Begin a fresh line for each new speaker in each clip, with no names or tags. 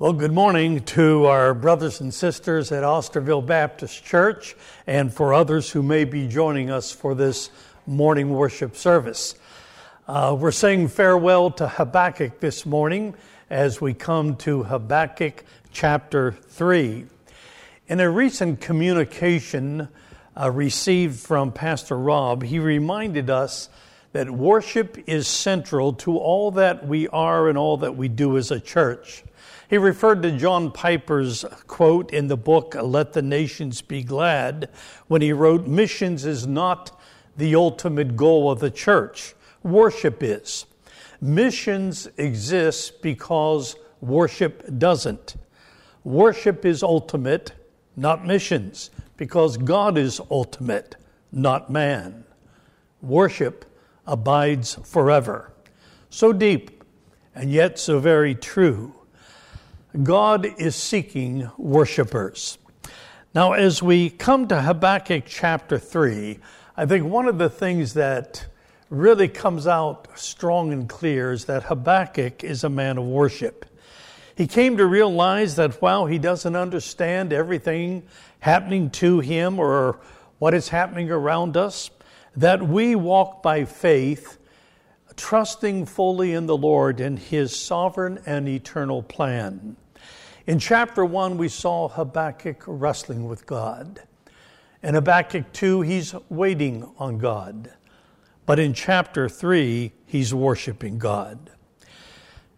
Well, good morning to our brothers and sisters at Osterville Baptist Church and for others who may be joining us for this morning worship service. Uh, we're saying farewell to Habakkuk this morning as we come to Habakkuk chapter 3. In a recent communication uh, received from Pastor Rob, he reminded us that worship is central to all that we are and all that we do as a church. He referred to John Piper's quote in the book, Let the Nations Be Glad, when he wrote, Missions is not the ultimate goal of the church, worship is. Missions exists because worship doesn't. Worship is ultimate, not missions, because God is ultimate, not man. Worship abides forever. So deep, and yet so very true. God is seeking worshipers. Now, as we come to Habakkuk chapter 3, I think one of the things that really comes out strong and clear is that Habakkuk is a man of worship. He came to realize that while he doesn't understand everything happening to him or what is happening around us, that we walk by faith, trusting fully in the Lord and his sovereign and eternal plan. In chapter 1, we saw Habakkuk wrestling with God. In Habakkuk 2, he's waiting on God. But in chapter 3, he's worshiping God.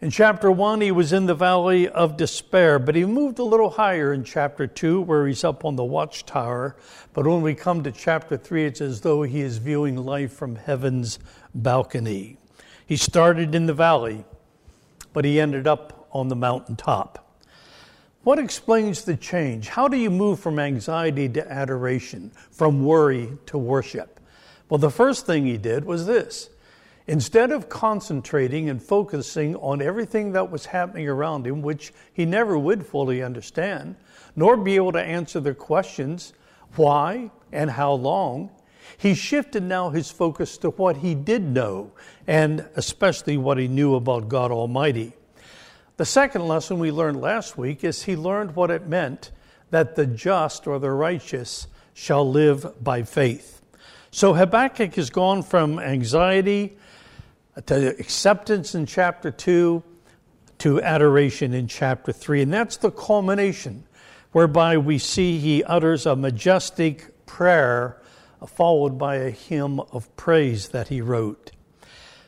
In chapter 1, he was in the valley of despair, but he moved a little higher in chapter 2, where he's up on the watchtower. But when we come to chapter 3, it's as though he is viewing life from heaven's balcony. He started in the valley, but he ended up on the mountaintop. What explains the change? How do you move from anxiety to adoration, from worry to worship? Well, the first thing he did was this. Instead of concentrating and focusing on everything that was happening around him, which he never would fully understand, nor be able to answer the questions why and how long, he shifted now his focus to what he did know, and especially what he knew about God Almighty. The second lesson we learned last week is he learned what it meant that the just or the righteous shall live by faith. So Habakkuk has gone from anxiety to acceptance in chapter 2 to adoration in chapter 3. And that's the culmination whereby we see he utters a majestic prayer Uh, followed by a hymn of praise that he wrote.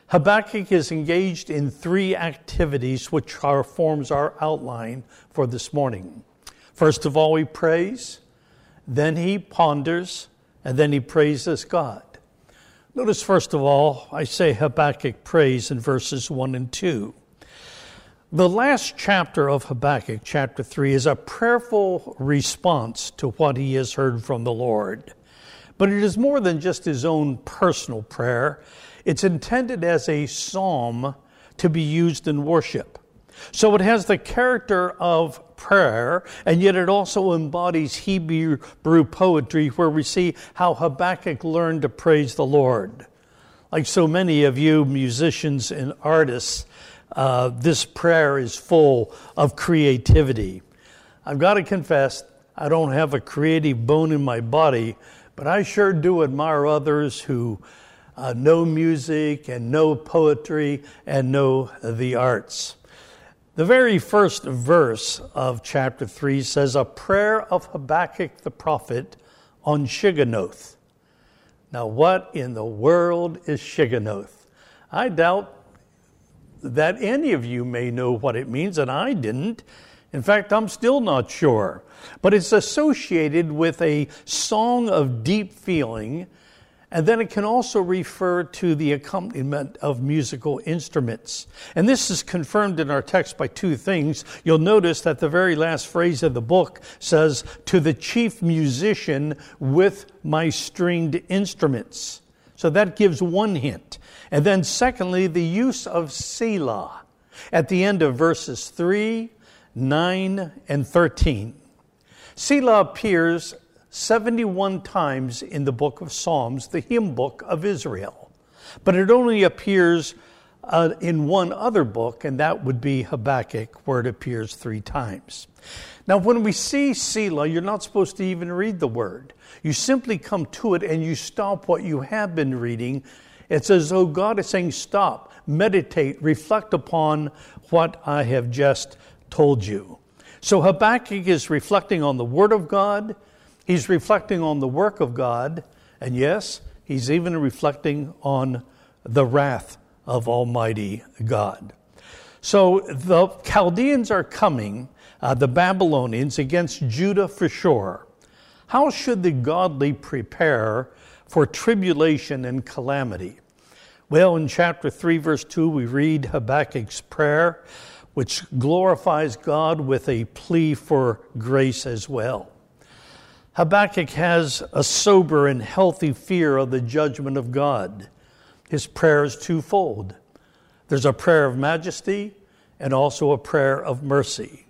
Habakkuk is engaged in three activities which are, forms our outline for this morning. First of all, he prays, then he ponders, and then he praises God. Notice, first of all, I say Habakkuk prays in verses 1 and 2. The last chapter of Habakkuk, chapter 3, is a prayerful response to what he has heard from the Lord. But it is more than just his own personal prayer. It's intended as a psalm to be used in worship. So it has the character of prayer, and yet it also embodies Hebrew poetry where we see how Habakkuk learned to praise the Lord. Like so many of you musicians and artists, uh, this prayer is full of creativity. I've got to confess, I don't have a creative bone in my body, but I sure do admire others who uh, know music and know poetry and know the arts. The very first verse of chapter 3 says, A prayer of Habakkuk the prophet on Shigionoth. Now, what in the world is Shigionoth? I doubt that any of you may know what it means, and I didn't. In fact, I'm still not sure. But it's associated with a song of deep feeling and then it can also refer to the accompaniment of musical instruments. And this is confirmed in our text by two things. You'll notice that the very last phrase of the book says, To the chief musician with my stringed instruments. So that gives one hint. And then, secondly, the use of Selah at the end of verses 3, 9, and 13. Selah appears 71 times in the book of Psalms, the hymn book of Israel. But it only appears uh, in one other book, and that would be Habakkuk, where it appears three times. Now, when we see Selah, you're not supposed to even read the word. You simply come to it and you stop what you have been reading. It's as though God is saying, Stop, meditate, reflect upon what I have just told you. So Habakkuk is reflecting on the Word of God, he's reflecting on the work of God, and yes, he's even reflecting on the wrath of Almighty God. So the Chaldeans are coming, uh, the Babylonians, against Judah for sure. How should the godly prepare for tribulation and calamity? Well, in chapter 3, verse 2, we read Habakkuk's prayer, which glorifies God with a plea for grace as well. Habakkuk has a sober and healthy fear of the judgment of God. His prayer is twofold there's a prayer of majesty and also a prayer of mercy.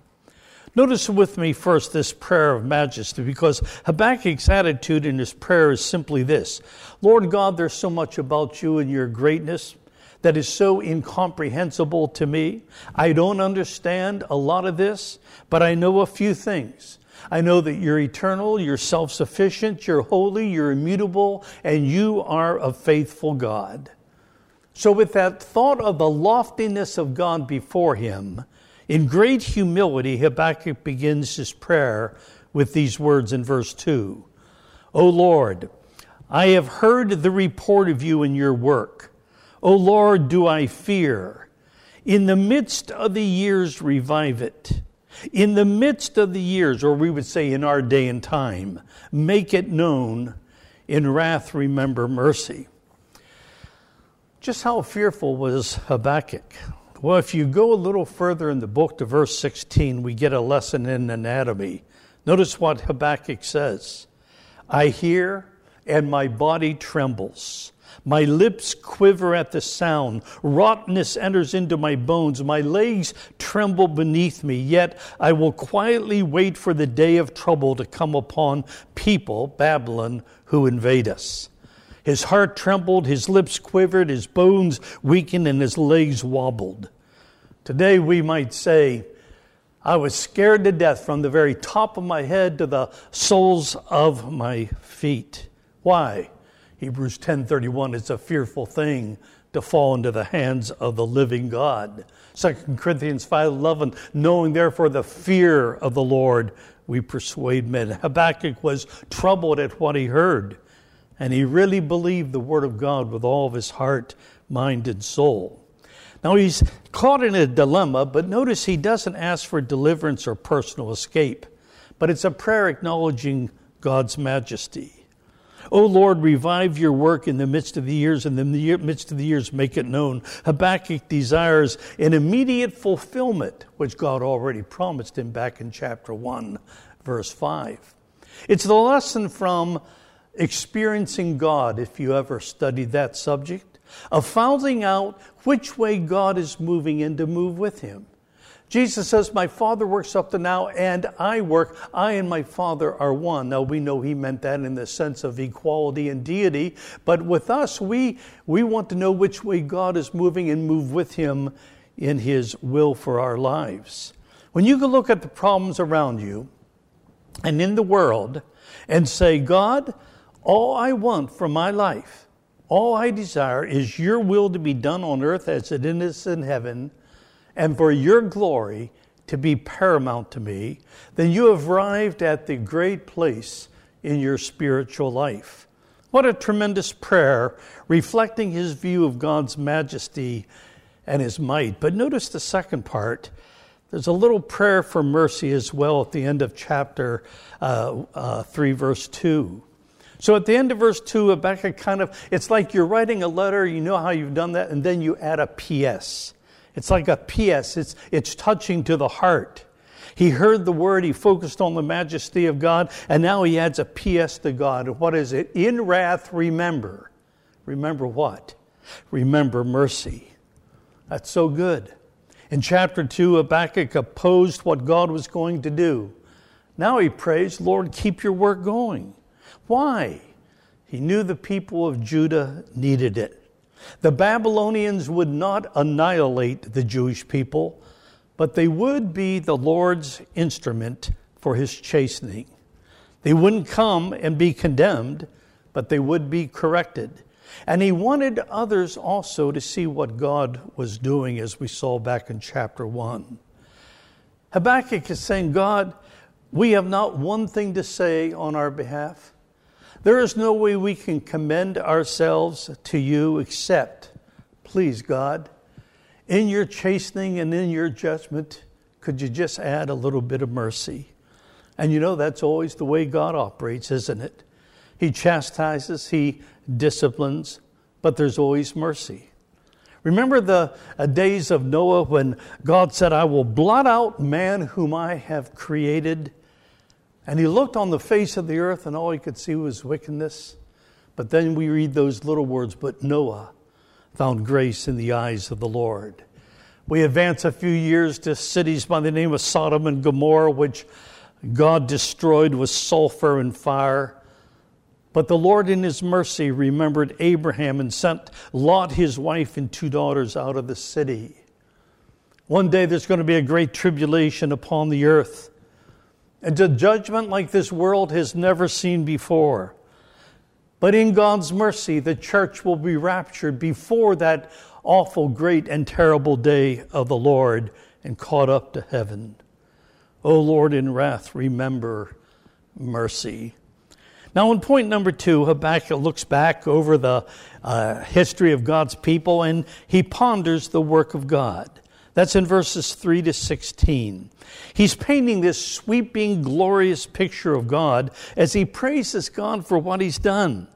Notice with me first this prayer of majesty because Habakkuk's attitude in his prayer is simply this Lord God, there's so much about you and your greatness that is so incomprehensible to me. I don't understand a lot of this, but I know a few things. I know that you're eternal, you're self sufficient, you're holy, you're immutable, and you are a faithful God. So, with that thought of the loftiness of God before him, in great humility, Habakkuk begins his prayer with these words in verse 2 O Lord, I have heard the report of you and your work. O Lord, do I fear. In the midst of the years, revive it. In the midst of the years, or we would say in our day and time, make it known. In wrath, remember mercy. Just how fearful was Habakkuk? Well, if you go a little further in the book to verse 16, we get a lesson in anatomy. Notice what Habakkuk says I hear, and my body trembles. My lips quiver at the sound. Rottenness enters into my bones. My legs tremble beneath me. Yet I will quietly wait for the day of trouble to come upon people, Babylon, who invade us. His heart trembled, his lips quivered, his bones weakened, and his legs wobbled. Today we might say, I was scared to death from the very top of my head to the soles of my feet. Why? Hebrews 10:31 it's a fearful thing to fall into the hands of the living God. 2 Corinthians 5:11 knowing therefore the fear of the Lord we persuade men. Habakkuk was troubled at what he heard. And he really believed the Word of God with all of his heart, mind, and soul. Now he's caught in a dilemma, but notice he doesn't ask for deliverance or personal escape, but it's a prayer acknowledging God's majesty. O Lord, revive your work in the midst of the years, in the midst of the years, make it known. Habakkuk desires an immediate fulfillment, which God already promised him back in chapter 1, verse 5. It's the lesson from experiencing God, if you ever studied that subject, of finding out which way God is moving and to move with Him. Jesus says, My Father works up to now, and I work. I and my Father are one. Now, we know He meant that in the sense of equality and deity, but with us, we, we want to know which way God is moving and move with Him in His will for our lives. When you can look at the problems around you and in the world and say, God, all I want for my life, all I desire is your will to be done on earth as it is in heaven, and for your glory to be paramount to me, then you have arrived at the great place in your spiritual life. What a tremendous prayer, reflecting his view of God's majesty and his might. But notice the second part. There's a little prayer for mercy as well at the end of chapter uh, uh, 3, verse 2. So at the end of verse 2, Habakkuk kind of, it's like you're writing a letter, you know how you've done that, and then you add a PS. It's like a PS, it's, it's touching to the heart. He heard the word, he focused on the majesty of God, and now he adds a PS to God. What is it? In wrath, remember. Remember what? Remember mercy. That's so good. In chapter 2, Habakkuk opposed what God was going to do. Now he prays, Lord, keep your work going. Why? He knew the people of Judah needed it. The Babylonians would not annihilate the Jewish people, but they would be the Lord's instrument for his chastening. They wouldn't come and be condemned, but they would be corrected. And he wanted others also to see what God was doing, as we saw back in chapter 1. Habakkuk is saying, God, we have not one thing to say on our behalf. There is no way we can commend ourselves to you except, please, God, in your chastening and in your judgment, could you just add a little bit of mercy? And you know, that's always the way God operates, isn't it? He chastises, He disciplines, but there's always mercy. Remember the uh, days of Noah when God said, I will blot out man whom I have created? And he looked on the face of the earth, and all he could see was wickedness. But then we read those little words, but Noah found grace in the eyes of the Lord. We advance a few years to cities by the name of Sodom and Gomorrah, which God destroyed with sulfur and fire. But the Lord, in His mercy, remembered Abraham and sent Lot, his wife, and two daughters out of the city. One day there's going to be a great tribulation upon the earth, and a judgment like this world has never seen before. But in God's mercy, the church will be raptured before that awful, great, and terrible day of the Lord and caught up to heaven. O Lord, in wrath, remember mercy. Now, in point number two, Habakkuk looks back over the uh, history of God's people and he ponders the work of God. That's in verses 3 to 16. He's painting this sweeping, glorious picture of God as he praises God for what he's done.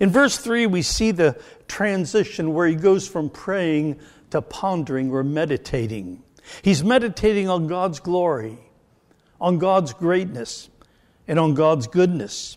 In verse 3, we see the transition where he goes from praying to pondering or meditating. He's meditating on God's glory, on God's greatness, and on God's goodness.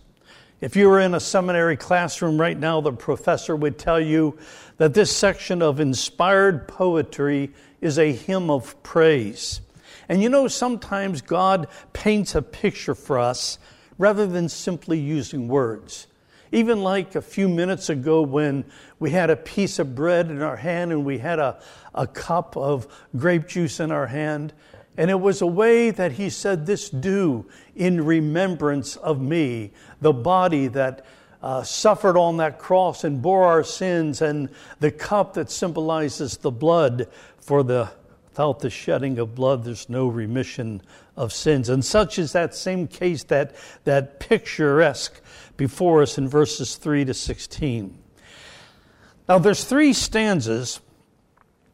If you were in a seminary classroom right now, the professor would tell you that this section of inspired poetry is a hymn of praise. And you know, sometimes God paints a picture for us rather than simply using words. Even like a few minutes ago when we had a piece of bread in our hand and we had a, a cup of grape juice in our hand, and it was a way that he said, This do in remembrance of me, the body that uh, suffered on that cross and bore our sins, and the cup that symbolizes the blood, for the, without the shedding of blood, there's no remission of sins. And such is that same case, that, that picturesque before us in verses 3 to 16. Now, there's three stanzas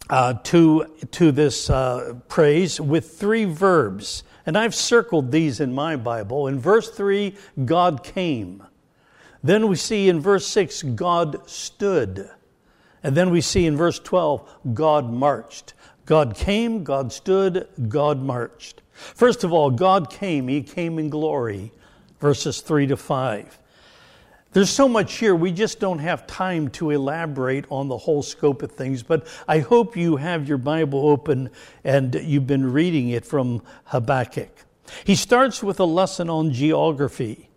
uh, to, to this uh, praise with three verbs. And I've circled these in my Bible. In verse 3, God came. Then we see in verse 6, God stood. And then we see in verse 12, God marched. God came, God stood, God marched. First of all, God came. He came in glory, verses 3 to 5. There's so much here, we just don't have time to elaborate on the whole scope of things, but I hope you have your Bible open and you've been reading it from Habakkuk. He starts with a lesson on geography.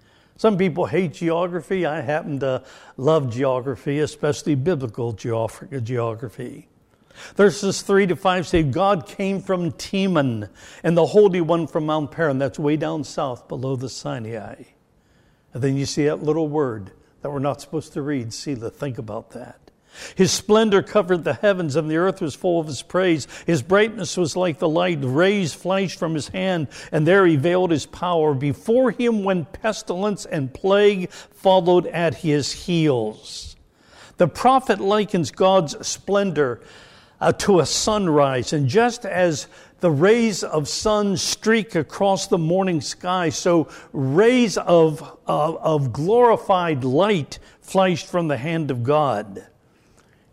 Some people hate geography. I happen to love geography, especially biblical geography. Verses 3 to 5 say, God came from Teman and the Holy One from Mount Paran. That's way down south below the Sinai. And then you see that little word that we're not supposed to read, Selah. Think about that. His splendor covered the heavens, and the earth was full of his praise. His brightness was like the light. Rays flashed from his hand, and there he veiled his power. Before him went pestilence, and plague followed at his heels. The prophet likens God's splendor uh, to a sunrise, and just as the rays of sun streak across the morning sky, so rays of, uh, of glorified light flashed from the hand of God.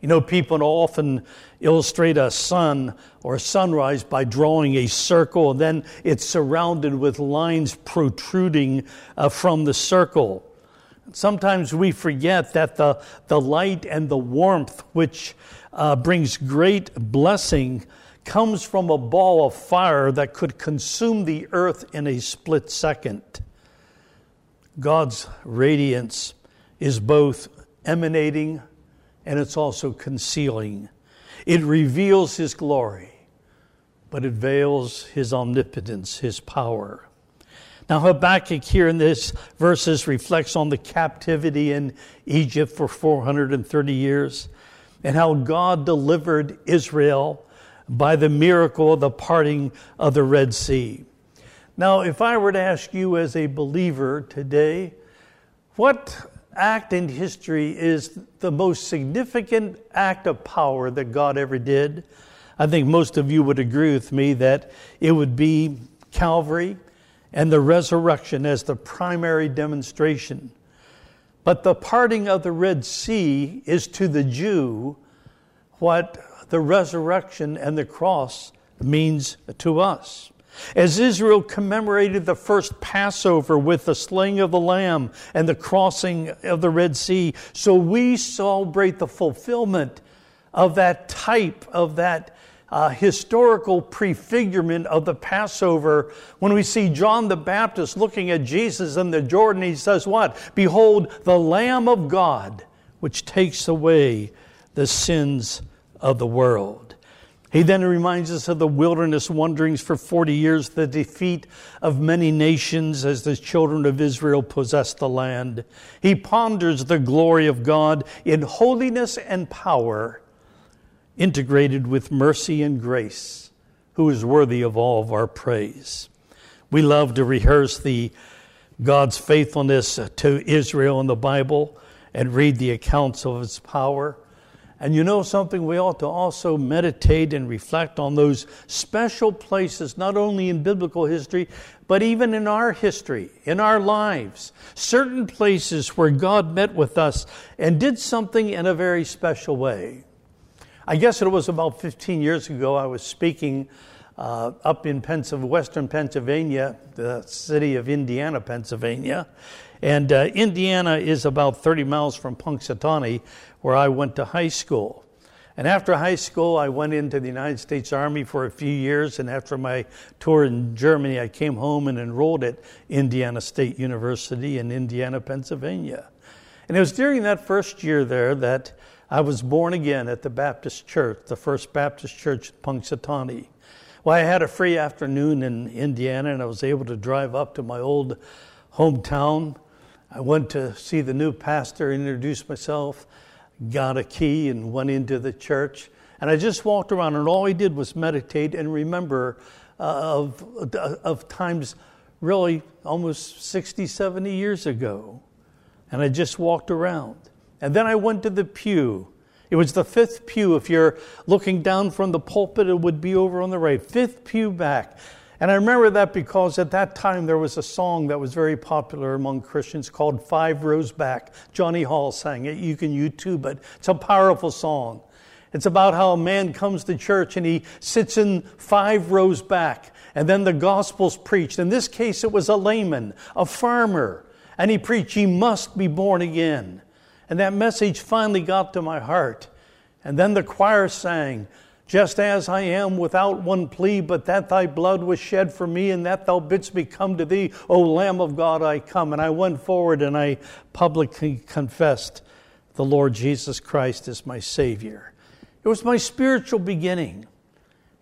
You know, people often illustrate a sun or a sunrise by drawing a circle, and then it's surrounded with lines protruding uh, from the circle. Sometimes we forget that the, the light and the warmth, which uh, brings great blessing, comes from a ball of fire that could consume the earth in a split second. God's radiance is both emanating and it's also concealing. It reveals His glory, but it veils His omnipotence, His power. Now, Habakkuk here in this verses reflects on the captivity in Egypt for 430 years and how God delivered Israel by the miracle of the parting of the Red Sea. Now, if I were to ask you as a believer today, what act in history is the most significant act of power that God ever did? I think most of you would agree with me that it would be Calvary and the resurrection as the primary demonstration. But the parting of the Red Sea is to the Jew what the resurrection and the cross means to us. As Israel commemorated the first Passover with the slaying of the Lamb and the crossing of the Red Sea, so we celebrate the fulfillment of that type, of that uh, historical prefigurement of the Passover when we see John the Baptist looking at Jesus in the Jordan. He says, What? Behold, the Lamb of God, which takes away the sins of the world. He then reminds us of the wilderness wanderings for 40 years, the defeat of many nations as the children of Israel possessed the land. He ponders the glory of God in holiness and power integrated with mercy and grace, who is worthy of all of our praise. We love to rehearse the God's faithfulness to Israel in the Bible and read the accounts of his power. And you know something, we ought to also meditate and reflect on those special places, not only in biblical history, but even in our history, in our lives. Certain places where God met with us and did something in a very special way. I guess it was about 15 years ago, I was speaking uh, up in western Pennsylvania, the city of Indiana, Pennsylvania. And uh, Indiana is about 30 miles from Punxsutawney, where I went to high school. And after high school, I went into the United States Army for a few years. And after my tour in Germany, I came home and enrolled at Indiana State University in Indiana, Pennsylvania. And it was during that first year there that I was born again at the Baptist Church, the First Baptist Church in Punxsutawney. Well, I had a free afternoon in Indiana and I was able to drive up to my old hometown. I went to see the new pastor, introduced myself, got a key, and went into the church. And I just walked around, and all I did was meditate and remember uh, of, of times really almost 60, 70 years ago. And I just walked around. And then I went to the pew. It was the fifth pew. If you're looking down from the pulpit, it would be over on the right. Fifth pew back. And I remember that because at that time there was a song that was very popular among Christians called Five Rows Back. Johnny Hall sang it. You can YouTube it. It's a powerful song. It's about how a man comes to church and he sits in five rows back, and then the gospel's preached. In this case, it was a layman, a farmer, and he preached, Ye must be born again. And that message finally got to my heart. And then the choir sang, Just as I am without one plea, but that thy blood was shed for me, and that thou bidst me come to thee, O Lamb of God, I come. And I went forward and I publicly confessed the Lord Jesus Christ as my Savior. It was my spiritual beginning.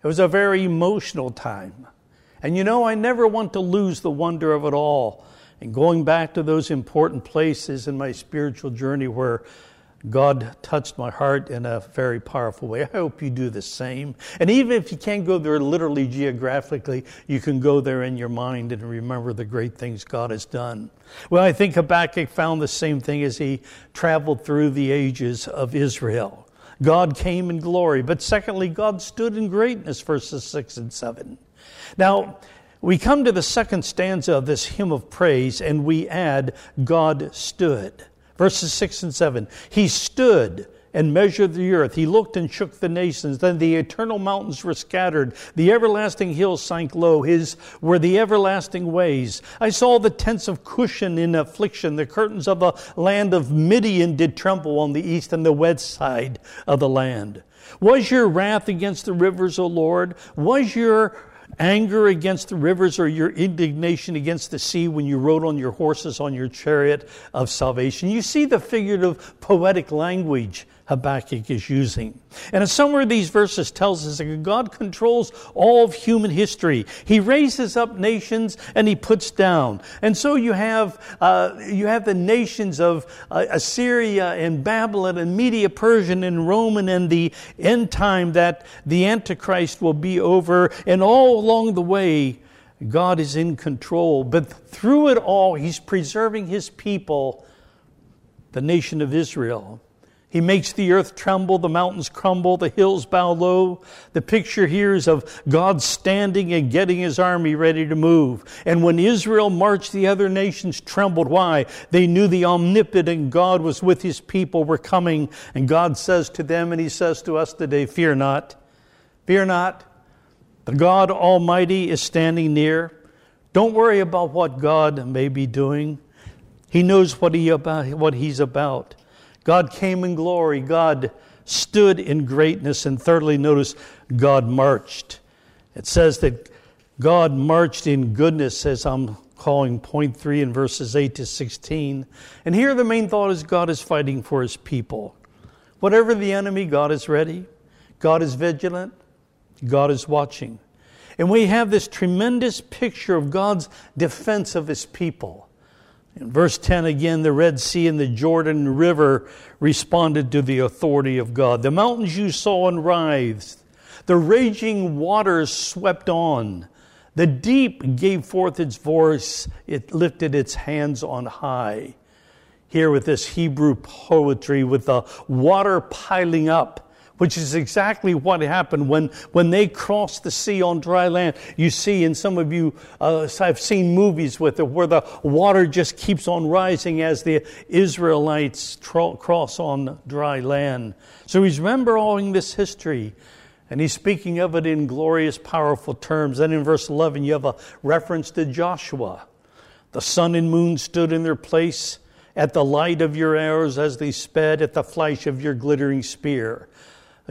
It was a very emotional time. And you know, I never want to lose the wonder of it all and going back to those important places in my spiritual journey where God touched my heart in a very powerful way. I hope you do the same. And even if you can't go there literally geographically, you can go there in your mind and remember the great things God has done. Well, I think Habakkuk found the same thing as he traveled through the ages of Israel. God came in glory, but secondly, God stood in greatness, verses 6 and 7. Now, we come to the second stanza of this hymn of praise and we add, God stood. Verses 6 and 7. He stood and measured the earth. He looked and shook the nations. Then the eternal mountains were scattered. The everlasting hills sank low. His were the everlasting ways. I saw the tents of Cushan in affliction. The curtains of the land of Midian did tremble on the east and the west side of the land. Was your wrath against the rivers, O Lord? Was your anger against the rivers or your indignation against the sea when you rode on your horses on your chariot of salvation. You see the figurative poetic language Habakkuk is using. And of these verses tells us that God controls all of human history. He raises up nations and he puts down. And so you have, uh, you have the nations of uh, Assyria and Babylon and Media, Persian and Roman and the end time that the Antichrist will be over. And all along the way, God is in control. But through it all, he's preserving his people, the nation of Israel. He makes the earth tremble, the mountains crumble, the hills bow low. The picture here is of God standing and getting his army ready to move. And when Israel marched, the other nations trembled. Why? They knew the omnipotent God was with his people, were coming. And God says to them, and he says to us today, Fear not, fear not. The God Almighty is standing near. Don't worry about what God may be doing. He knows what, he about, what he's about. God came in glory. God stood in greatness. And thirdly, notice God marched. It says that God marched in goodness, as I'm calling point three in verses 8 to 16. And here the main thought is God is fighting for his people. Whatever the enemy, God is ready. God is vigilant. God is watching. And we have this tremendous picture of God's defense of his people. In verse 10 again, the Red Sea and the Jordan River responded to the authority of God. The mountains you saw and writhed, the raging waters swept on. The deep gave forth its voice, it lifted its hands on high. Here, with this Hebrew poetry, with the water piling up, which is exactly what happened when, when they crossed the sea on dry land. You see, and some of you uh, have seen movies with it where the water just keeps on rising as the Israelites cross on dry land. So he's remembering this history. And he's speaking of it in glorious, powerful terms. Then in verse 11, you have a reference to Joshua. The sun and moon stood in their place at the light of your arrows as they sped at the flash of your glittering spear.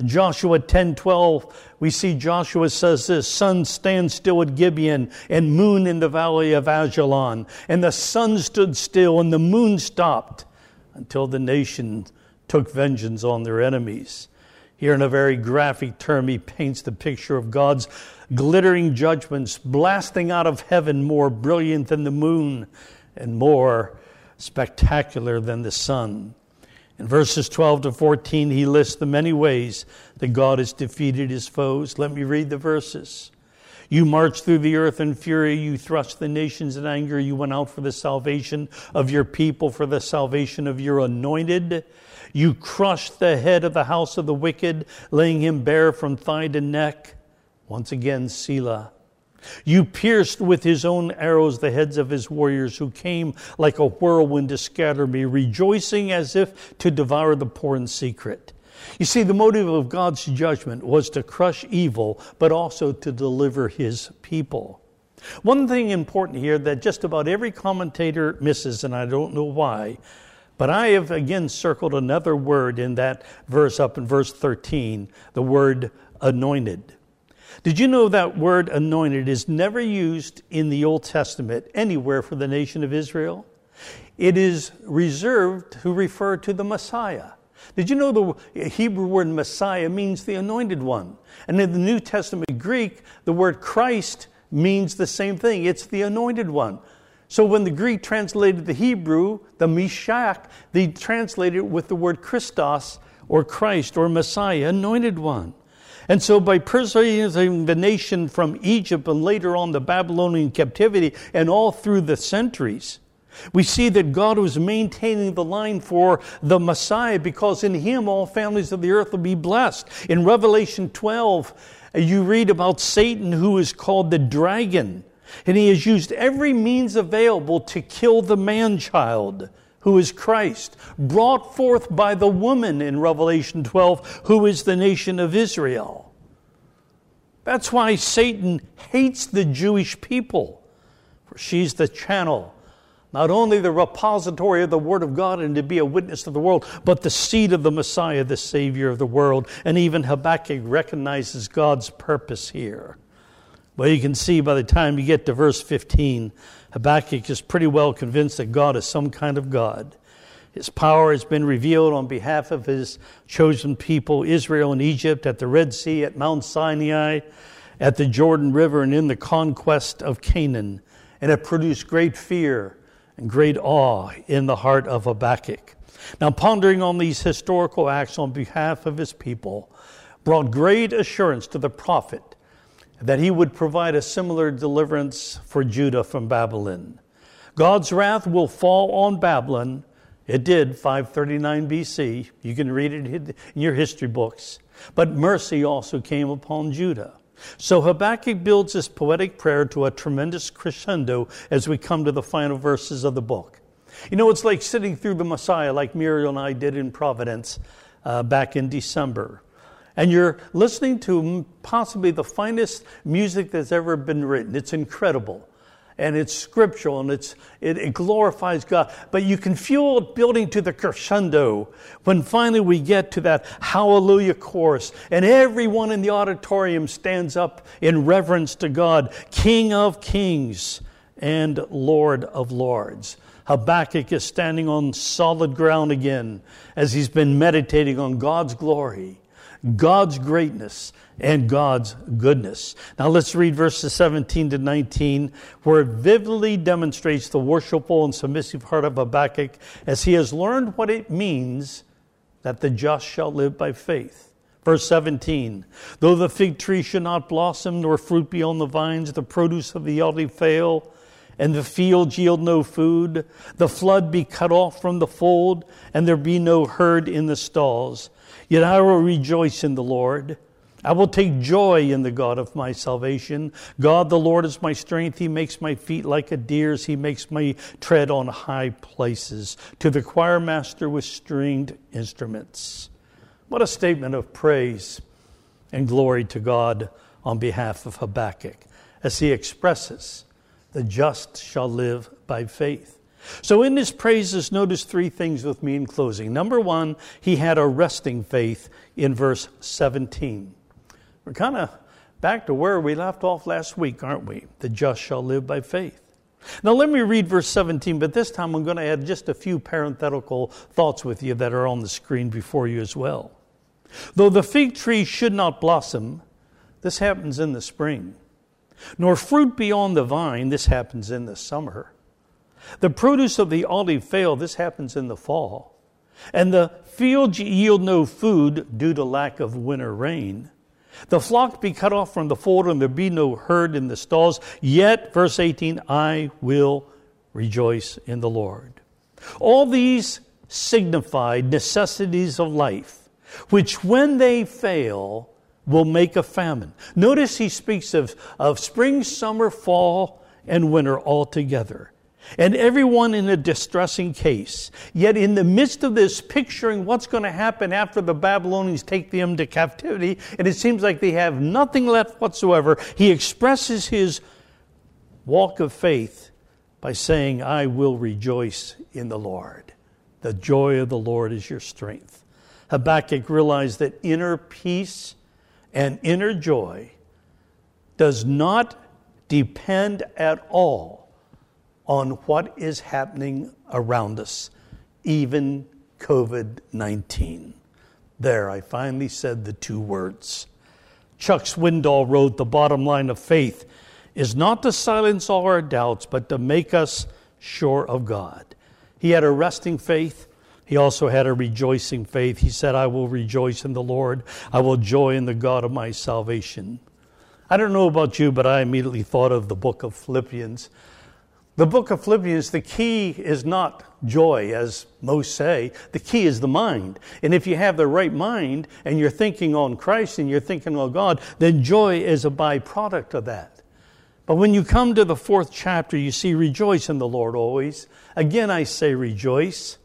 Joshua 10:12 we see Joshua says this sun stand still at Gibeon and moon in the valley of Ajalon and the sun stood still and the moon stopped until the nation took vengeance on their enemies. Here in a very graphic term he paints the picture of God's glittering judgments blasting out of heaven more brilliant than the moon and more spectacular than the sun in verses 12 to 14, he lists the many ways that God has defeated his foes. Let me read the verses. You marched through the earth in fury. You thrust the nations in anger. You went out for the salvation of your people, for the salvation of your anointed. You crushed the head of the house of the wicked, laying him bare from thigh to neck. Once again, Selah. You pierced with his own arrows the heads of his warriors who came like a whirlwind to scatter me, rejoicing as if to devour the poor in secret. You see, the motive of God's judgment was to crush evil, but also to deliver his people. One thing important here that just about every commentator misses, and I don't know why, but I have again circled another word in that verse up in verse 13, the word anointed. Did you know that word anointed is never used in the Old Testament anywhere for the nation of Israel? It is reserved to refer to the Messiah. Did you know the Hebrew word Messiah means the anointed one? And in the New Testament Greek, the word Christ means the same thing. It's the anointed one. So when the Greek translated the Hebrew, the Mishach, they translated it with the word Christos or Christ or Messiah, anointed one. And so, by preserving the nation from Egypt and later on the Babylonian captivity and all through the centuries, we see that God was maintaining the line for the Messiah because in him all families of the earth will be blessed. In Revelation 12, you read about Satan, who is called the dragon, and he has used every means available to kill the man child who is Christ, brought forth by the woman in Revelation 12, who is the nation of Israel. That's why Satan hates the Jewish people, for she's the channel, not only the repository of the Word of God and to be a witness to the world, but the seed of the Messiah, the Savior of the world. And even Habakkuk recognizes God's purpose here. Well, you can see by the time you get to verse 15, Habakkuk is pretty well convinced that God is some kind of God. His power has been revealed on behalf of his chosen people, Israel and Egypt, at the Red Sea, at Mount Sinai, at the Jordan River, and in the conquest of Canaan. And it produced great fear and great awe in the heart of Habakkuk. Now, pondering on these historical acts on behalf of his people brought great assurance to the prophet that he would provide a similar deliverance for Judah from Babylon. God's wrath will fall on Babylon. It did, 539 BC. You can read it in your history books. But mercy also came upon Judah. So Habakkuk builds this poetic prayer to a tremendous crescendo as we come to the final verses of the book. You know, it's like sitting through the Messiah, like Muriel and I did in Providence uh, back in December. And you're listening to possibly the finest music that's ever been written. It's incredible and it's scriptural and it's, it, it, glorifies God. But you can feel it building to the crescendo when finally we get to that hallelujah chorus and everyone in the auditorium stands up in reverence to God, King of kings and Lord of lords. Habakkuk is standing on solid ground again as he's been meditating on God's glory, God's greatness, and God's goodness. Now let's read verses 17 to 19, where it vividly demonstrates the worshipful and submissive heart of Habakkuk as he has learned what it means that the just shall live by faith. Verse 17 Though the fig tree should not blossom, nor fruit be on the vines, the produce of the olive fail, and the fields yield no food, the flood be cut off from the fold, and there be no herd in the stalls, yet I will rejoice in the Lord. I will take joy in the God of my salvation. God the Lord is my strength. He makes my feet like a deer's. He makes me tread on high places. To the choir master with stringed instruments. What a statement of praise and glory to God on behalf of Habakkuk as he expresses, The just shall live by faith. So, in his praises, notice three things with me in closing. Number one, he had a resting faith in verse 17. We're kind of back to where we left off last week, aren't we? The just shall live by faith. Now, let me read verse 17, but this time I'm going to add just a few parenthetical thoughts with you that are on the screen before you as well. Though the fig tree should not blossom, this happens in the spring, nor fruit be on the vine, this happens in the summer. The produce of the olive fail, this happens in the fall. And the fields yield no food due to lack of winter rain. The flock be cut off from the fold, and there be no herd in the stalls. Yet, verse 18, I will rejoice in the Lord. All these signify necessities of life, which when they fail, will make a famine. Notice he speaks of, of spring, summer, fall, and winter all together and everyone in a distressing case. Yet, in the midst of this, picturing what's going to happen after the Babylonians take them to captivity, and it seems like they have nothing left whatsoever, he expresses his walk of faith by saying, I will rejoice in the Lord. The joy of the Lord is your strength. Habakkuk realized that inner peace and inner joy does not depend at all on what is happening around us, even COVID 19. There, I finally said the two words. Chuck Swindoll wrote The bottom line of faith is not to silence all our doubts, but to make us sure of God. He had a resting faith. He also had a rejoicing faith. He said, I will rejoice in the Lord. I will joy in the God of my salvation. I don't know about you, but I immediately thought of the book of Philippians. The book of Philippians, the key is not joy, as most say. The key is the mind. And if you have the right mind and you're thinking on Christ and you're thinking on God, then joy is a byproduct of that. But when you come to the fourth chapter, you see, rejoice in the Lord always. Again, I say rejoice.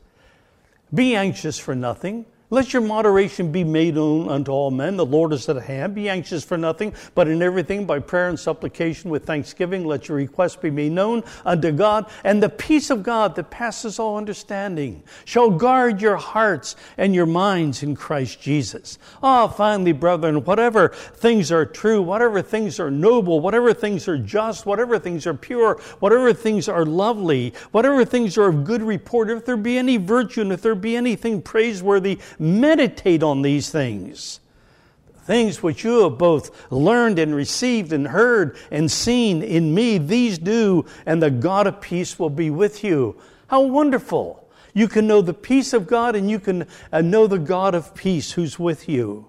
Be anxious for nothing, Let your moderation be made known unto all men. The Lord is at hand. Be anxious for nothing, but in everything by prayer and supplication with thanksgiving, let your requests be made known unto God. And the peace of God that passes all understanding shall guard your hearts and your minds in Christ Jesus. Ah, oh, finally, brethren, whatever things are true, whatever things are noble, whatever things are just, whatever things are pure, whatever things are lovely, whatever things are of good report, if there be any virtue and if there be anything praiseworthy, meditate on these things. Things which you have both learned and received and heard and seen in me, these do, and the God of peace will be with you. How wonderful! You can know the peace of God and you can uh, know the God of peace who's with you.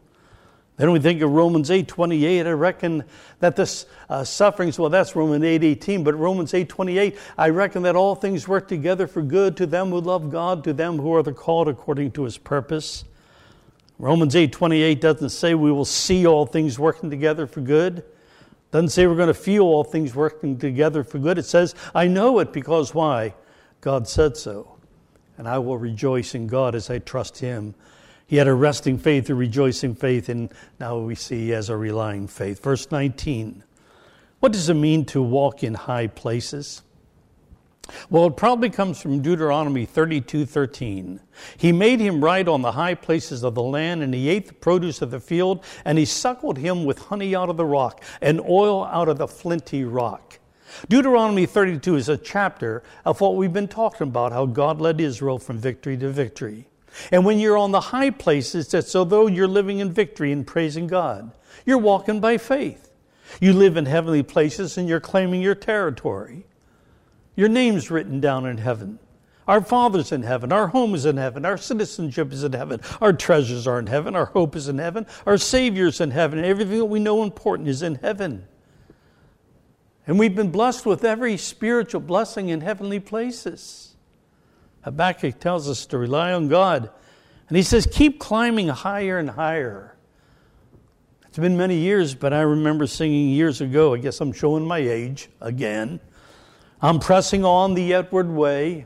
Then we think of Romans 8 28. I reckon that this uh, sufferings, well, that's Romans 8 18, but Romans 8 28, I reckon that all things work together for good to them who love God, to them who are the called according to his purpose. Romans 8 28 doesn't say we will see all things working together for good. Doesn't say we're going to feel all things working together for good. It says, I know it because why? God said so. And I will rejoice in God as I trust him. He had a resting faith, a rejoicing faith, and now we see he has a relying faith. Verse 19. What does it mean to walk in high places? Well, it probably comes from Deuteronomy 32:13. He made him ride on the high places of the land, and he ate the produce of the field, and he suckled him with honey out of the rock, and oil out of the flinty rock. Deuteronomy 32 is a chapter of what we've been talking about, how God led Israel from victory to victory. And when you're on the high places, it's as though you're living in victory and praising God. You're walking by faith. You live in heavenly places and you're claiming your territory. Your name's written down in heaven. Our Father's in heaven. Our home is in heaven. Our citizenship is in heaven. Our treasures are in heaven. Our hope is in heaven. Our Savior's in heaven. Everything that we know important is in heaven. And we've been blessed with every spiritual blessing in heavenly places. Habakkuk tells us to rely on God. And he says, keep climbing higher and higher. It's been many years, but I remember singing years ago. I guess I'm showing my age again. I'm pressing on the upward way.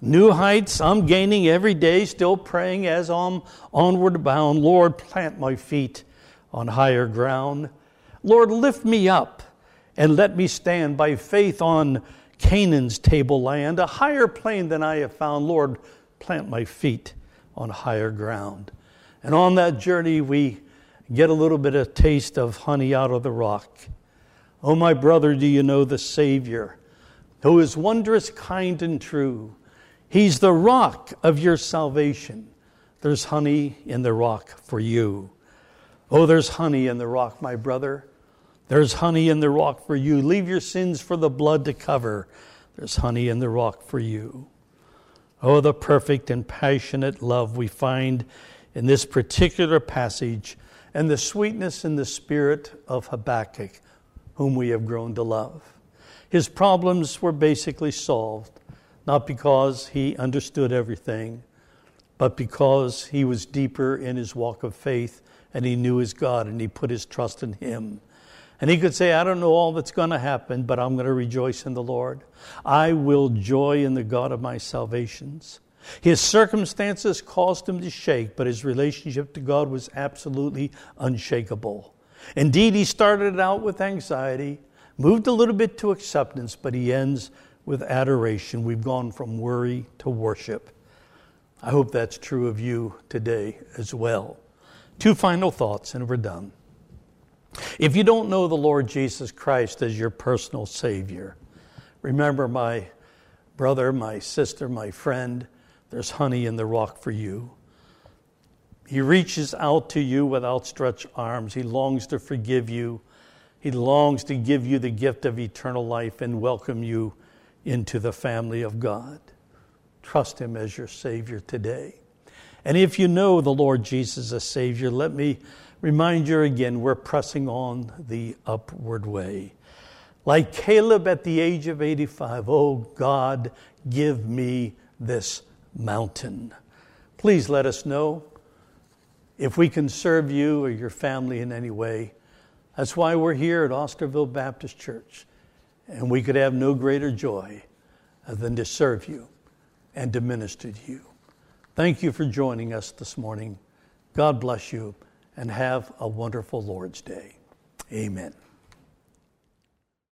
New heights I'm gaining every day, still praying as I'm onward bound. Lord, plant my feet on higher ground. Lord, lift me up and let me stand by faith on Canaan's tableland, a higher plane than I have found. Lord, plant my feet on higher ground. And on that journey, we get a little bit of taste of honey out of the rock. Oh, my brother, do you know the Savior, who is wondrous, kind, and true? He's the rock of your salvation. There's honey in the rock for you. Oh, there's honey in the rock, my brother. There's honey in the rock for you. Leave your sins for the blood to cover. There's honey in the rock for you. Oh, the perfect and passionate love we find in this particular passage and the sweetness in the spirit of Habakkuk, whom we have grown to love. His problems were basically solved, not because he understood everything, but because he was deeper in his walk of faith and he knew his God and he put his trust in him. And he could say, I don't know all that's going to happen, but I'm going to rejoice in the Lord. I will joy in the God of my salvations. His circumstances caused him to shake, but his relationship to God was absolutely unshakable. Indeed, he started out with anxiety, moved a little bit to acceptance, but he ends with adoration. We've gone from worry to worship. I hope that's true of you today as well. Two final thoughts, and we're done. If you don't know the Lord Jesus Christ as your personal Savior, remember my brother, my sister, my friend, there's honey in the rock for you. He reaches out to you with outstretched arms. He longs to forgive you. He longs to give you the gift of eternal life and welcome you into the family of God. Trust Him as your Savior today. And if you know the Lord Jesus as Savior, let me remind you again we're pressing on the upward way. Like Caleb at the age of 85, oh God, give me this mountain. Please let us know if we can serve you or your family in any way. That's why we're here at Osterville Baptist Church. And we could have no greater joy than to serve you and to minister to you. Thank you for joining us this morning. God bless you and have a wonderful Lord's Day. Amen.